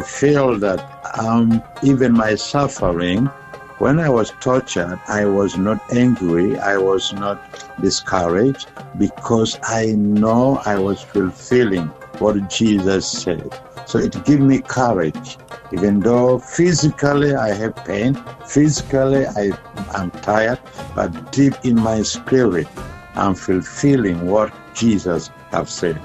I feel that um, even my suffering, when I was tortured, I was not angry, I was not discouraged because I know I was fulfilling what Jesus said. So it gave me courage. Even though physically I have pain, physically I am tired, but deep in my spirit, I'm fulfilling what Jesus has said.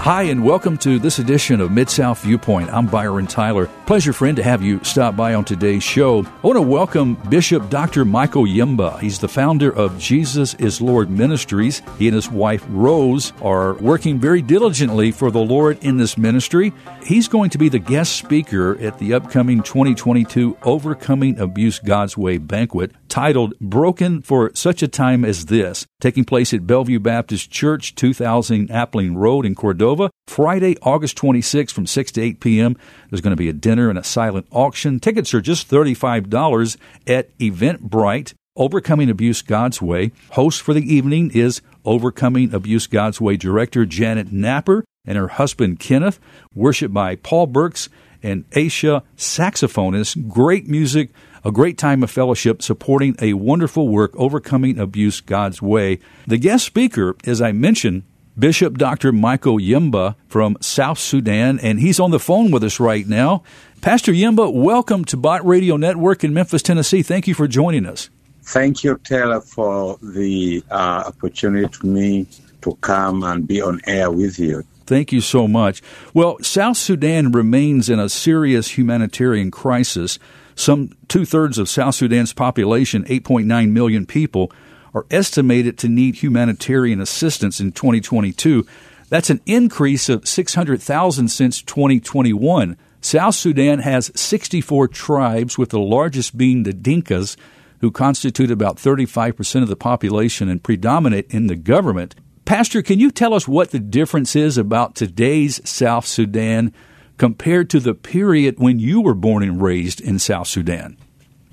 Hi, and welcome to this edition of Mid South Viewpoint. I'm Byron Tyler. Pleasure, friend, to have you stop by on today's show. I want to welcome Bishop Dr. Michael Yimba. He's the founder of Jesus is Lord Ministries. He and his wife, Rose, are working very diligently for the Lord in this ministry. He's going to be the guest speaker at the upcoming 2022 Overcoming Abuse God's Way banquet titled Broken for Such a Time as This, taking place at Bellevue Baptist Church, 2000 Appling Road in Cordova, Friday, August 26th from 6 to 8 p.m. There's going to be a dinner and a silent auction. Tickets are just $35 at Eventbrite. Overcoming Abuse God's Way. Host for the evening is Overcoming Abuse God's Way director Janet Napper and her husband Kenneth. Worship by Paul Burks and Aisha, saxophonist. Great music a great time of fellowship supporting a wonderful work overcoming abuse God's way. The guest speaker, as I mentioned, Bishop Dr. Michael Yimba from South Sudan, and he's on the phone with us right now. Pastor Yimba, welcome to Bott Radio Network in Memphis, Tennessee. Thank you for joining us. Thank you, Taylor, for the uh, opportunity to me to come and be on air with you. Thank you so much. Well, South Sudan remains in a serious humanitarian crisis. Some two thirds of South Sudan's population, 8.9 million people, are estimated to need humanitarian assistance in 2022. That's an increase of 600,000 since 2021. South Sudan has 64 tribes, with the largest being the Dinkas, who constitute about 35% of the population and predominate in the government. Pastor, can you tell us what the difference is about today's South Sudan compared to the period when you were born and raised in South Sudan?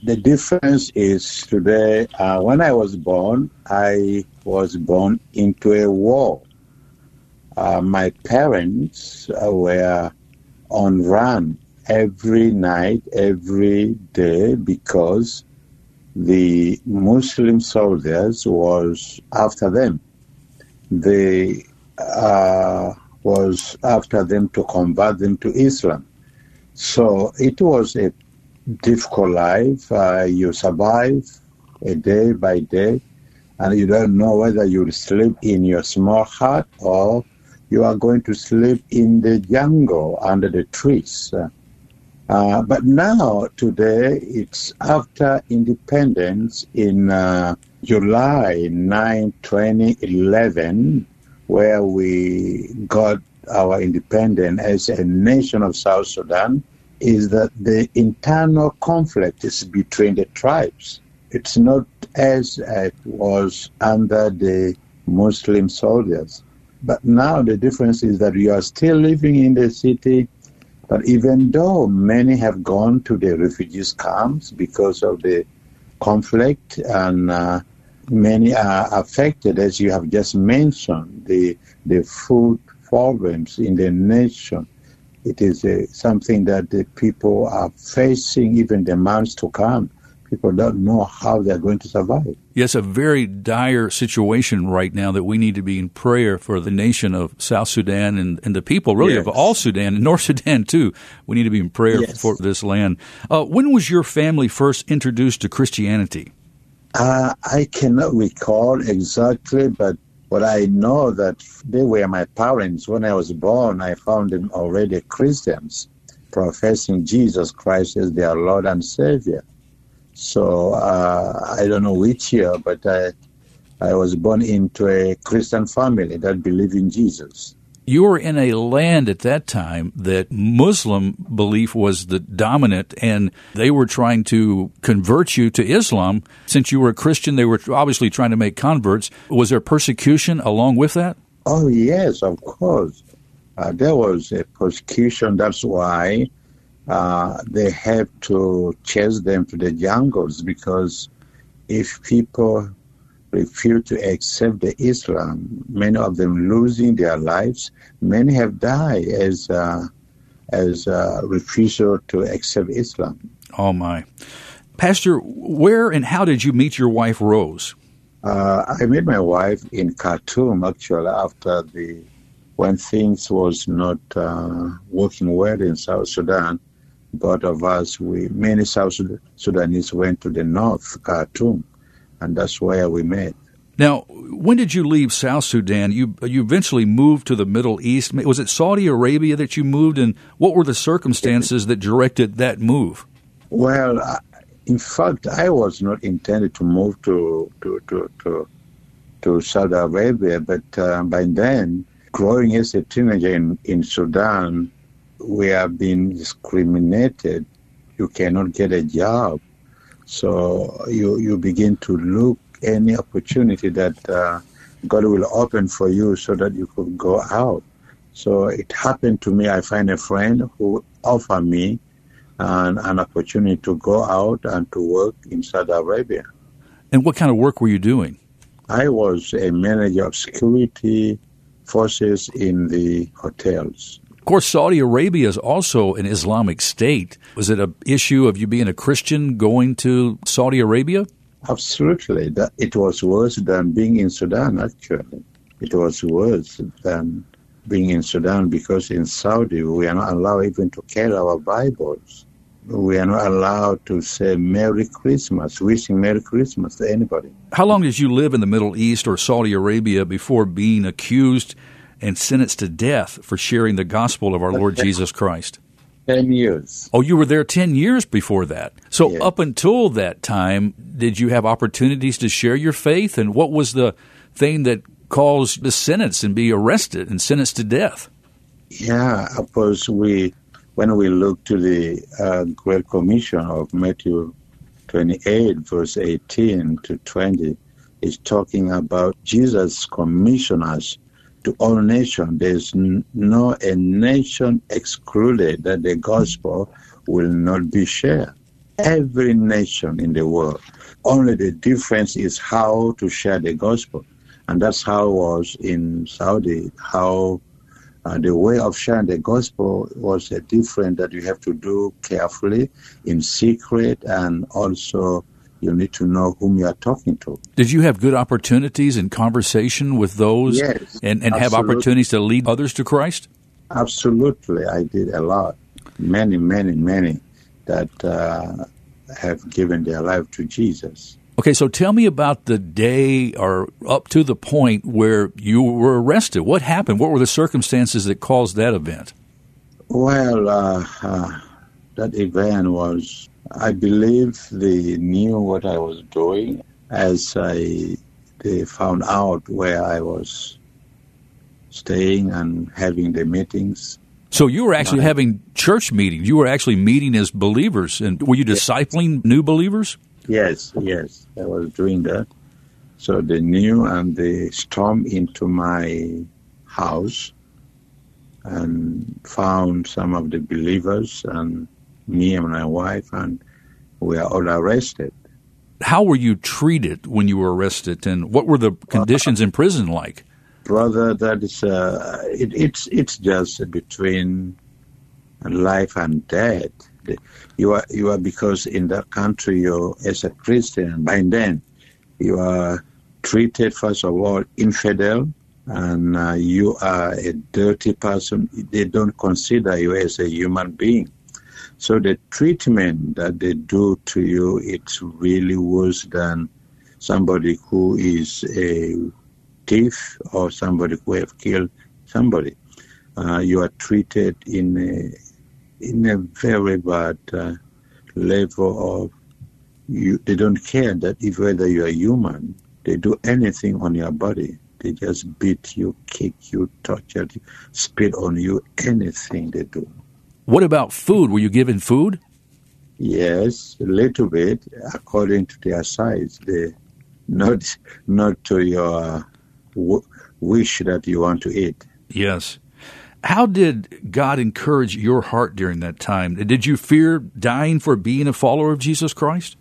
The difference is today, uh, when I was born, I was born into a war. Uh, my parents uh, were on run every night, every day, because the Muslim soldiers was after them. They uh, was after them to convert them to Islam. So it was a difficult life. Uh, you survive a day by day, and you don't know whether you'll sleep in your small hut or you are going to sleep in the jungle under the trees. Uh, but now, today, it's after independence in uh, July 9, 2011 where we got our independence as a nation of South Sudan is that the internal conflict is between the tribes. It's not as it was under the Muslim soldiers. But now the difference is that we are still living in the city, but even though many have gone to the refugees camps because of the conflict and uh, many are affected, as you have just mentioned, the, the food problems in the nation. It is uh, something that the people are facing even the months to come. People don't know how they're going to survive. Yes, a very dire situation right now that we need to be in prayer for the nation of South Sudan and, and the people, really, yes. of all Sudan and North Sudan, too. We need to be in prayer yes. for this land. Uh, when was your family first introduced to Christianity? Uh, I cannot recall exactly, but what I know that they were my parents. When I was born, I found them already Christians, professing Jesus Christ as their Lord and Savior. So uh, I don't know which year, but I, I was born into a Christian family that believe in Jesus you were in a land at that time that Muslim belief was the dominant, and they were trying to convert you to Islam. Since you were a Christian, they were obviously trying to make converts. Was there persecution along with that? Oh, yes, of course. Uh, there was a persecution. That's why uh, they had to chase them to the jungles because if people refuse to accept the Islam. Many of them losing their lives. Many have died as uh, as uh, refusal to accept Islam. Oh my, Pastor, where and how did you meet your wife Rose? Uh, I met my wife in Khartoum actually after the when things was not uh, working well in South Sudan. Both of us, we many South Sudanese went to the north, Khartoum, and that's where we met. Now, when did you leave South Sudan? You you eventually moved to the Middle East. Was it Saudi Arabia that you moved, and what were the circumstances that directed that move? Well, in fact, I was not intended to move to to to to, to Saudi Arabia, but uh, by then, growing as a teenager in, in Sudan, we have been discriminated. You cannot get a job, so you you begin to look any opportunity that uh, God will open for you, so that you could go out. So it happened to me. I find a friend who offered me an, an opportunity to go out and to work in Saudi Arabia. And what kind of work were you doing? I was a manager of security forces in the hotels. Of course, Saudi Arabia is also an Islamic state. Was it an issue of you being a Christian going to Saudi Arabia? Absolutely. That it was worse than being in Sudan, actually. It was worse than being in Sudan because in Saudi we are not allowed even to carry our Bibles. We are not allowed to say Merry Christmas, wishing Merry Christmas to anybody. How long did you live in the Middle East or Saudi Arabia before being accused and sentenced to death for sharing the gospel of our Lord Jesus Christ? 10 years. Oh, you were there 10 years before that. So, yeah. up until that time, did you have opportunities to share your faith? And what was the thing that caused the sentence and be arrested and sentenced to death? Yeah, of course, we when we look to the uh, Great Commission of Matthew 28, verse 18 to 20, is talking about Jesus commission us to all nations. There's no a nation excluded that the gospel will not be shared. Every nation in the world. Only the difference is how to share the gospel. And that's how it was in Saudi, how uh, the way of sharing the gospel was uh, different that you have to do carefully in secret and also you need to know whom you are talking to. Did you have good opportunities in conversation with those yes, and, and have opportunities to lead others to Christ? Absolutely. I did a lot. Many, many, many that uh, have given their life to Jesus. Okay, so tell me about the day or up to the point where you were arrested. What happened? What were the circumstances that caused that event? Well, uh, uh, that event was, I believe they knew what I was doing as I they found out where I was staying and having the meetings. So you were actually having church meetings. You were actually meeting as believers, and were you discipling new believers? Yes, yes, I was doing that. So they knew and they stormed into my house and found some of the believers and me and my wife, and we are all arrested. How were you treated when you were arrested, and what were the conditions uh, in prison like? Brother, that is uh, it, it's it's just between life and death you are you are because in that country you as a Christian by then you are treated first of all infidel and uh, you are a dirty person. They don't consider you as a human being. So the treatment that they do to you, it's really worse than somebody who is a thief or somebody who have killed somebody. Uh, you are treated in a in a very bad uh, level of you. They don't care that if whether you are human, they do anything on your body. They just beat you, kick you, torture you, spit on you, anything they do. What about food? Were you given food? Yes, a little bit, according to their size. They not not to your w- wish that you want to eat. Yes. How did God encourage your heart during that time? Did you fear dying for being a follower of Jesus Christ?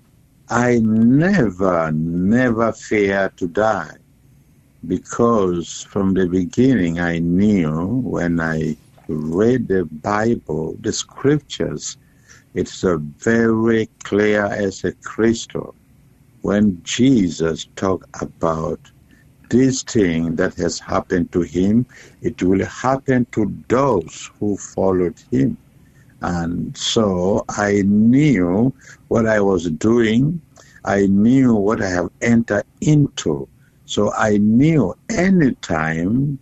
I never, never fear to die because from the beginning I knew when I read the Bible, the scriptures, it's a very clear as a crystal. When Jesus talked about this thing that has happened to him, it will happen to those who followed him. And so I knew what I was doing. I knew what I have entered into. So I knew anytime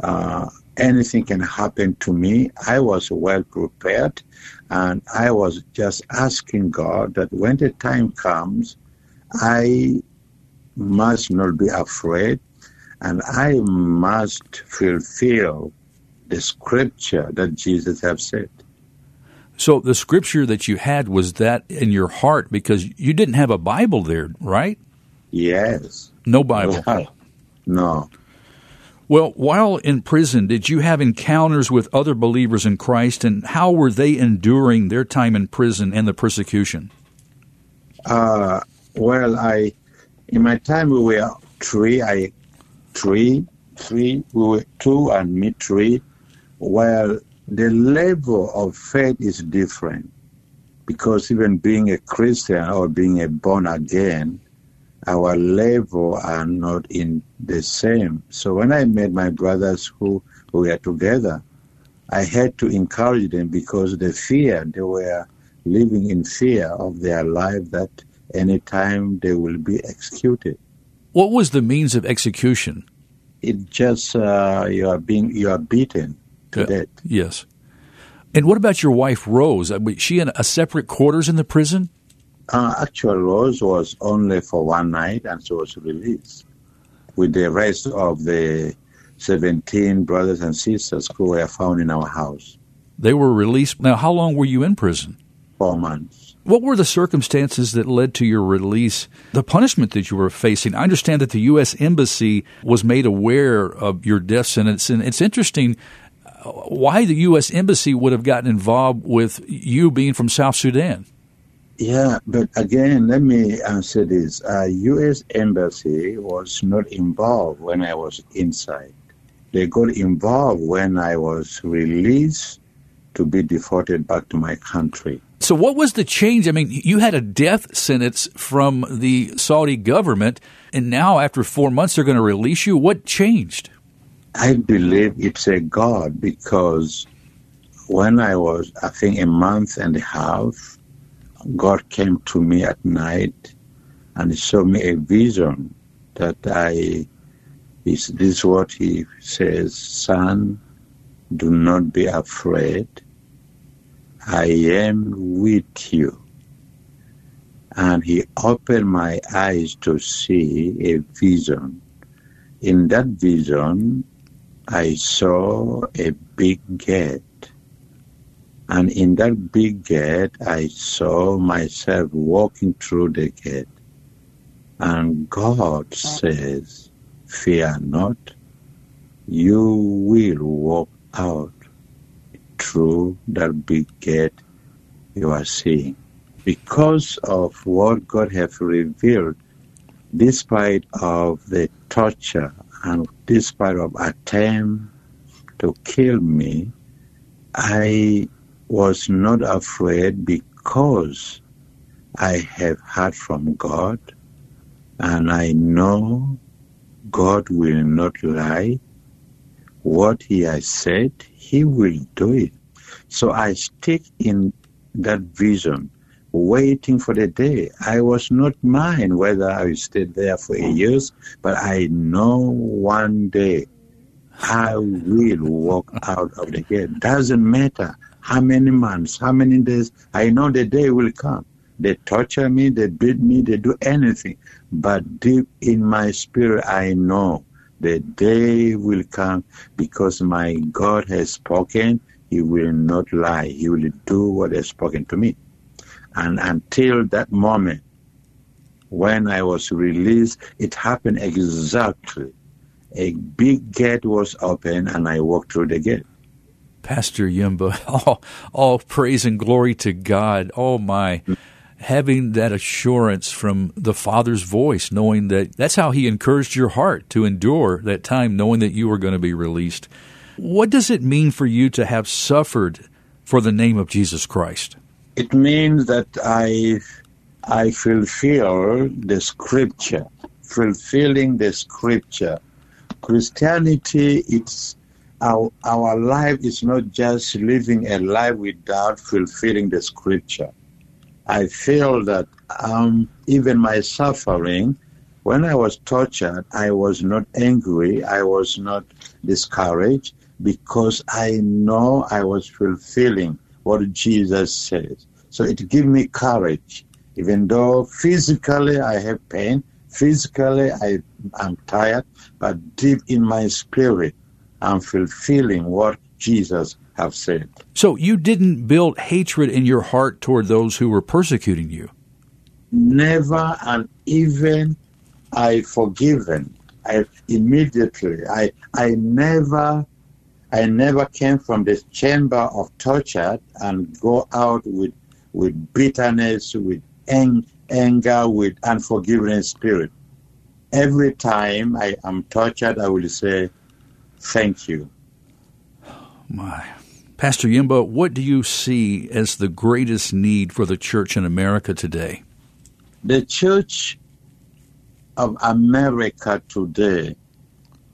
uh, anything can happen to me, I was well prepared. And I was just asking God that when the time comes, I must not be afraid and I must fulfill the scripture that Jesus have said. So the scripture that you had was that in your heart because you didn't have a Bible there, right? Yes. No Bible. No. Well, while in prison, did you have encounters with other believers in Christ, and how were they enduring their time in prison and the persecution? Uh, well, I in my time we were three. I three, three. We were two and me three. Well, the level of faith is different because even being a Christian or being a born again, our level are not in the same. So when I met my brothers who, were together, I had to encourage them because the fear, they were living in fear of their life that any time they will be executed. What was the means of execution? It just uh, you are being you are beaten to Yeah. death. Yes. And what about your wife, Rose? Uh, was She in a separate quarters in the prison? Uh, actual Rose was only for one night and she was released with the rest of the 17 brothers and sisters who were found in our house. They were released. Now, how long were you in prison? Four months. What were the circumstances that led to your release? The punishment that you were facing? I understand that the U.S. Embassy was made aware of your death sentence, and it's interesting uh, why the U.S. Embassy would have gotten involved with you being from South Sudan. Yeah, but again, let me answer this. Uh, U.S. Embassy was not involved when I was inside. They got involved when I was released to be deported back to my country. So, what was the change? I mean, you had a death sentence from the Saudi government, and now after four months, they're going to release you. What changed? I believe it's a God because when I was, I think, a month and a half, God came to me at night and showed me a vision that I, is this is what he says, son, do not be afraid. I am with you. And he opened my eyes to see a vision. In that vision, I saw a big gate. And in that big gate, I saw myself walking through the gate. And God says, Fear not, you will walk out through that big gate you are seeing. Because of what God has revealed, despite of the torture and despite of attempt to kill me, I was not afraid because I have heard from God and I know God will not lie. What he has said, he will do it. So I stick in that vision, waiting for the day. I was not mine whether I stayed there for years, but I know one day I will walk out of the gate. Doesn't matter how many months, how many days. I know the day will come. They torture me, they beat me, they do anything. But deep in my spirit, I know the day will come because my God has spoken. He will not lie. He will do what has spoken to me. And until that moment, when I was released, it happened exactly. A big gate was open and I walked through the gate. Pastor Yimba, all, all praise and glory to God. Oh my. having that assurance from the Father's voice, knowing that that's how He encouraged your heart to endure that time, knowing that you were going to be released. What does it mean for you to have suffered for the name of Jesus Christ? It means that I I fulfill the scripture, fulfilling the scripture. Christianity, it's our, our life is not just living a life without fulfilling the scripture. I feel that um, even my suffering, when I was tortured, I was not angry, I was not discouraged, because I know I was fulfilling what Jesus says. So it gives me courage, even though physically I have pain, physically I am tired, but deep in my spirit, I'm fulfilling what Jesus have said. So you didn't build hatred in your heart toward those who were persecuting you? Never and even I forgiven. I immediately I I never I never came from this chamber of torture and go out with with bitterness, with ang- anger, with unforgiving spirit. Every time I am tortured, I will say, "Thank you." My. Pastor Yimba, what do you see as the greatest need for the church in America today? The church of America today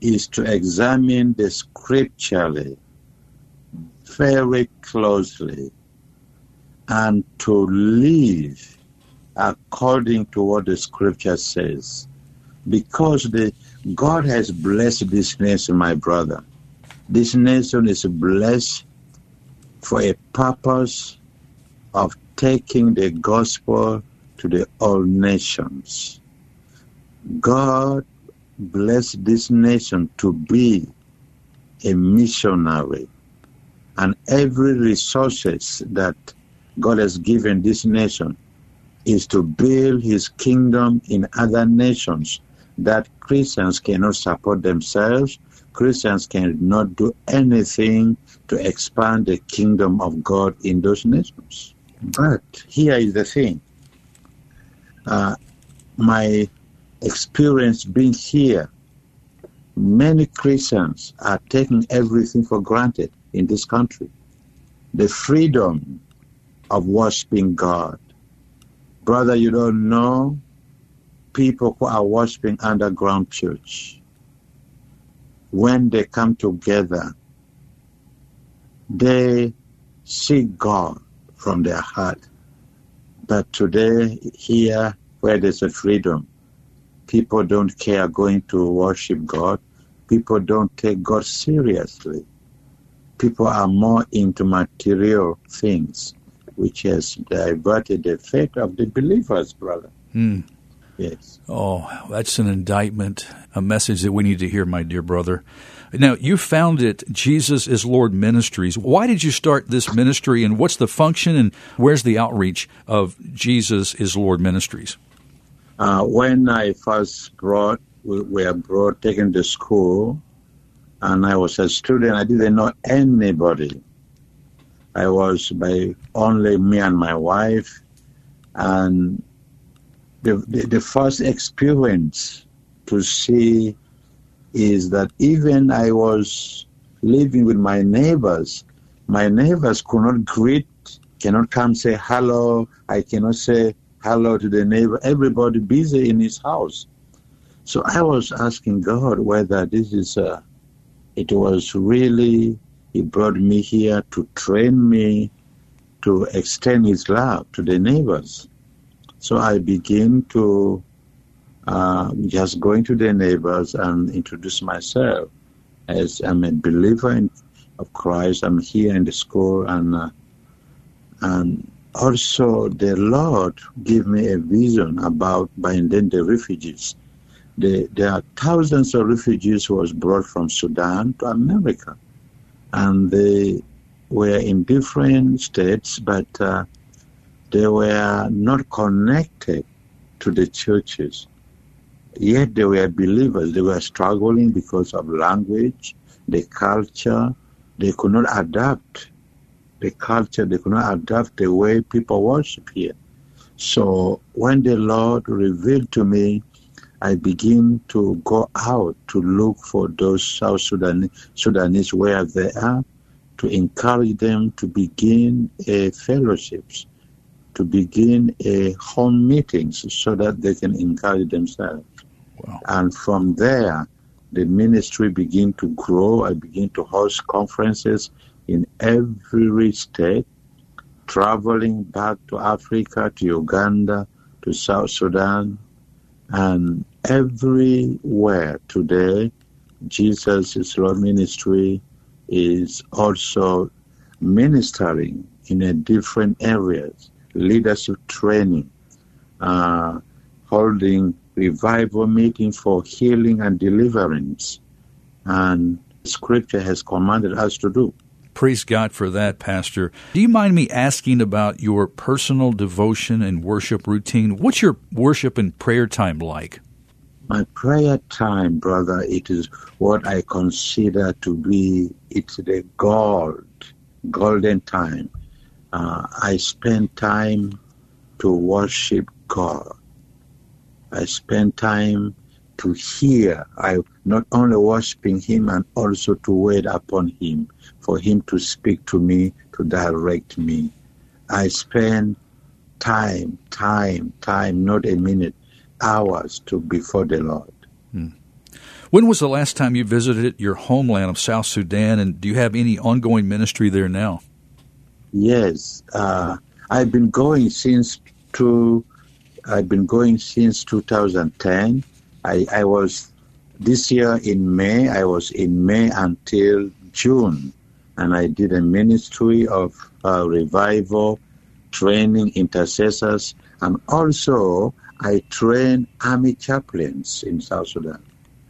is to examine the scripturally very closely and to live according to what the scripture says. Because the God has blessed this nation, my brother. This nation is blessed for a purpose of taking the gospel to the all nations. God blessed this nation to be a missionary and every resources that God has given this nation is to build his kingdom in other nations that Christians cannot support themselves. Christians cannot do anything to expand the kingdom of God in those nations. But here is the thing. Uh, my experience being here, many Christians are taking everything for granted in this country. The freedom of worshiping God. Brother, you don't know people who are worshiping underground church. When they come together, they seek God from their heart. But today, here, where there's a freedom, people don't care going to worship God. People don't take God seriously. People are more into material things, which has diverted the faith of the believers, brother. Hmm. Yes. Oh, that's an indictment, a message that we need to hear, my dear brother. Now, you founded Jesus is Lord Ministries. Why did you start this ministry, and what's the function, and where's the outreach of Jesus is Lord Ministries? Uh, when I first brought, we were brought, taken to school, and I was a student, I didn't know anybody. I was by only me and my wife, and the, the, the first experience to see is that even I was living with my neighbors, my neighbors could not greet, cannot come say hello. I cannot say hello to the neighbor. Everybody busy in his house. So I was asking God whether this is, uh, it was really, He brought me here to train me to extend His love to the neighbors. So I begin to uh, just going to the neighbors and introduce myself as I'm a believer in, of Christ. I'm here in the school, and uh, and also the Lord gave me a vision about binding the refugees. The, there are thousands of refugees who was brought from Sudan to America, and they were in different states, but uh, they were not connected to the churches. Yet they were believers. They were struggling because of language, the culture. They could not adapt the culture. They could not adapt the way people worship here. So when the Lord revealed to me, I begin to go out to look for those South Sudanese, Sudanese where they are, to encourage them to begin a fellowships, to begin a home meetings so that they can encourage themselves. Wow. And from there, the ministry begin to grow. I begin to host conferences in every state, traveling back to Africa, to Uganda, to South Sudan, and everywhere today, Jesus' Lord ministry is also ministering in a different areas, leadership training, uh, holding revival meeting for healing and deliverance. And scripture has commanded us to do. Praise God for that, Pastor. Do you mind me asking about your personal devotion and worship routine? What's your worship and prayer time like? My prayer time, brother, it is what I consider to be it's the gold, golden time. Uh, I spend time to worship God. I spend time to hear. I not only worshiping Him and also to wait upon Him, for Him to speak to me, to direct me. I spend time, time, time, not a minute, hours to before the Lord. Hmm. When was the last time you visited your homeland of South Sudan, and do you have any ongoing ministry there now? Yes, uh, I've been going since two I've been going since 2010. I, I was this year in May. I was in May until June, and I did a ministry of uh, revival, training intercessors, and also I train army chaplains in South Sudan.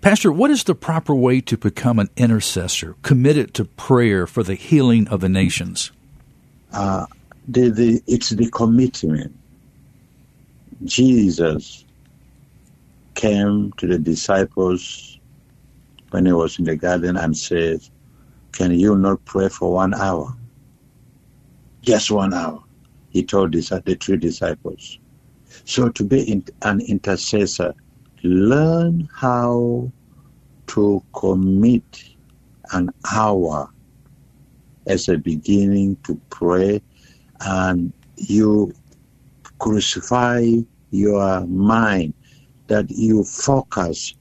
Pastor, what is the proper way to become an intercessor, committed to prayer for the healing of the nations? Uh, the, the, it's the commitment. Jesus came to the disciples when he was in the garden and said, Can you not pray for one hour? Just one hour. He told this, the three disciples. So to be an intercessor, learn how to commit an hour as a beginning to pray and you crucify your mind, that you focus,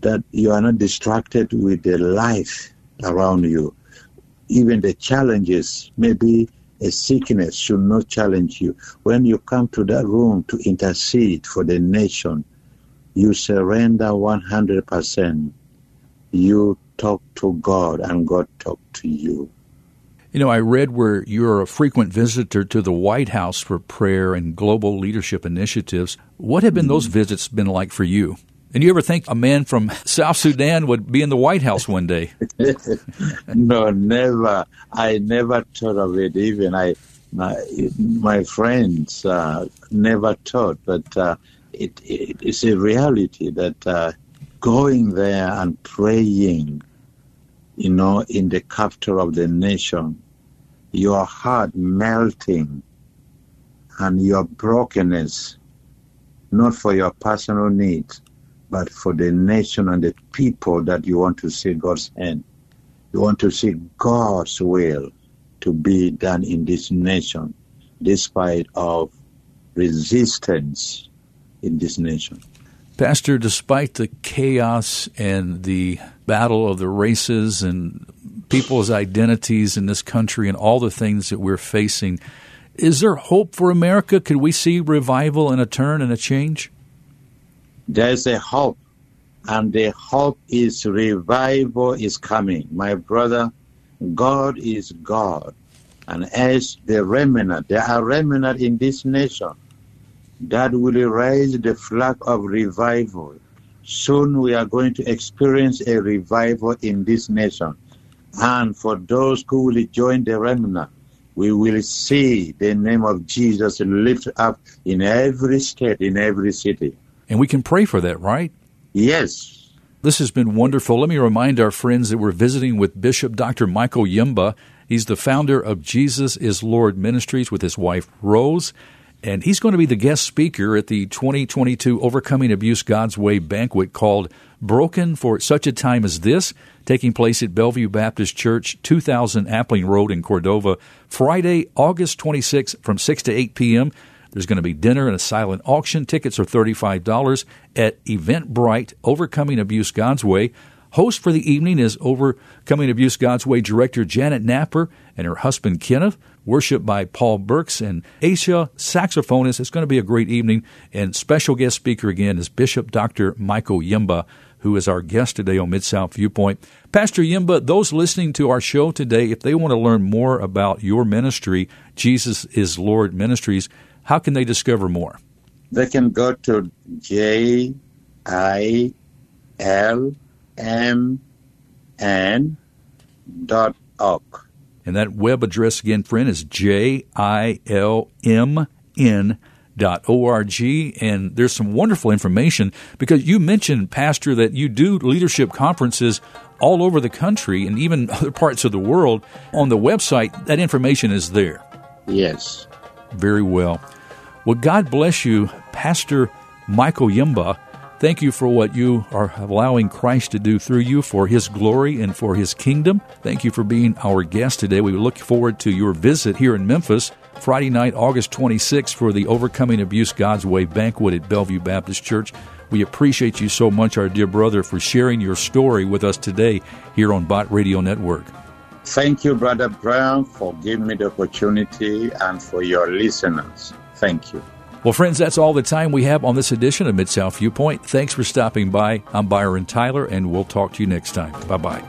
that you are not distracted with the life around you. Even the challenges, maybe a sickness should not challenge you. When you come to that room to intercede for the nation, you surrender 100%. You talk to God and God talk to you. You know, I read where you're a frequent visitor to the White House for prayer and global leadership initiatives. What have been those mm. visits been like for you? And you ever think a man from South Sudan would be in the White House one day? no, never. I never thought of it. Even I, my, my friends uh, never thought, but uh, it, it, it's a reality that uh, going there and praying you know, in the capital of the nation, your heart melting and your brokenness, not for your personal needs, but for the nation and the people that you want to see God's hand. You want to see God's will to be done in this nation, despite of resistance in this nation. Pastor, despite the chaos and the battle of the races and people's identities in this country and all the things that we're facing, is there hope for America? Could we see revival and a turn and a change? There's a hope, and the hope is revival is coming. My brother, God is God. And as the remnant, there are remnant in this nation that will raise the flag of revival. Soon we are going to experience a revival in this nation. And for those who will join the remnant, we will see the name of Jesus lift up in every state, in every city. And we can pray for that, right? Yes. This has been wonderful. Let me remind our friends that we're visiting with Bishop Dr. Michael Yimba. He's the founder of Jesus is Lord Ministries with his wife, Rose. And he's going to be the guest speaker at the 2022 Overcoming Abuse God's Way banquet called Broken for Such a Time as This, taking place at Bellevue Baptist Church, 2000 Appling Road in Cordova, Friday, August 26th from 6 to 8 p.m. There's going to be dinner and a silent auction. Tickets are $35 at Eventbrite, Overcoming Abuse God's Way. Host for the evening is Overcoming Abuse God's Way director Janet Napper and her husband Kenneth. Worship by Paul Burks and Asia, saxophonist. It's going to be a great evening. And special guest speaker again is Bishop Dr. Michael Yimba, who is our guest today on Mid South Viewpoint. Pastor Yimba, those listening to our show today, if they want to learn more about your ministry, Jesus is Lord Ministries, how can they discover more? They can go to J I L M N dot org. And that web address again, friend, is J I L M N dot org and there's some wonderful information because you mentioned pastor that you do leadership conferences all over the country and even other parts of the world. On the website that information is there. Yes. Very well. Well god bless you pastor michael yimba Thank you for what you are allowing Christ to do through you for His glory and for His kingdom. Thank you for being our guest today. We look forward to your visit here in Memphis Friday night, August 26th, for the Overcoming Abuse God's Way banquet at Bellevue Baptist Church. We appreciate you so much, our dear brother, for sharing your story with us today here on Bott Radio Network. Thank you, Brother Brown, for giving me the opportunity and for your listeners. Thank you. Well, friends, that's all the time we have on this edition of Mid South Viewpoint. Thanks for stopping by. I'm Byron Tyler, and we'll talk to you next time. Bye bye.